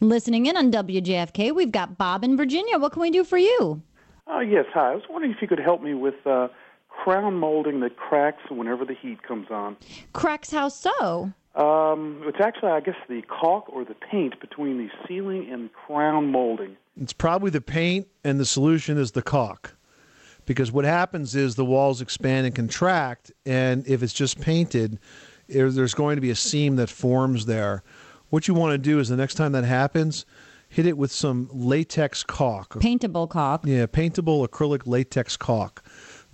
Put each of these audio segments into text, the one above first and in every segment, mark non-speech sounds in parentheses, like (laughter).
Listening in on WJFK, we've got Bob in Virginia. What can we do for you? Uh, yes, hi. I was wondering if you could help me with uh, crown molding that cracks whenever the heat comes on. Cracks how so? Um, it's actually, I guess, the caulk or the paint between the ceiling and crown molding. It's probably the paint, and the solution is the caulk. Because what happens is the walls expand and contract, and if it's just painted, there's going to be a seam that forms there. What you want to do is the next time that happens, hit it with some latex caulk. Paintable caulk. Yeah, paintable acrylic latex caulk.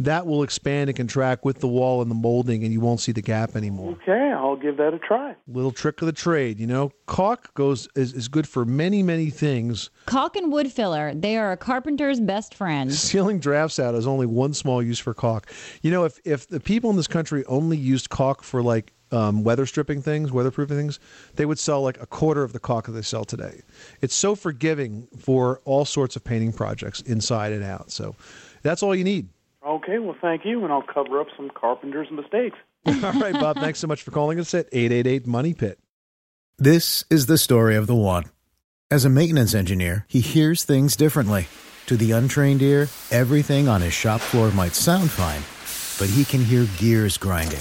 That will expand and contract with the wall and the molding, and you won't see the gap anymore. Okay, I'll give that a try. Little trick of the trade, you know. Caulk goes is, is good for many, many things. Caulk and wood filler, they are a carpenter's best friend. (laughs) Sealing drafts out is only one small use for caulk. You know, if if the people in this country only used caulk for like um, weather stripping things, weatherproofing things, they would sell like a quarter of the caulk that they sell today. It's so forgiving for all sorts of painting projects, inside and out. So that's all you need. Okay, well, thank you, and I'll cover up some carpenter's mistakes. (laughs) all right, Bob. Thanks so much for calling us at eight eight eight Money Pit. This is the story of the one. As a maintenance engineer, he hears things differently. To the untrained ear, everything on his shop floor might sound fine, but he can hear gears grinding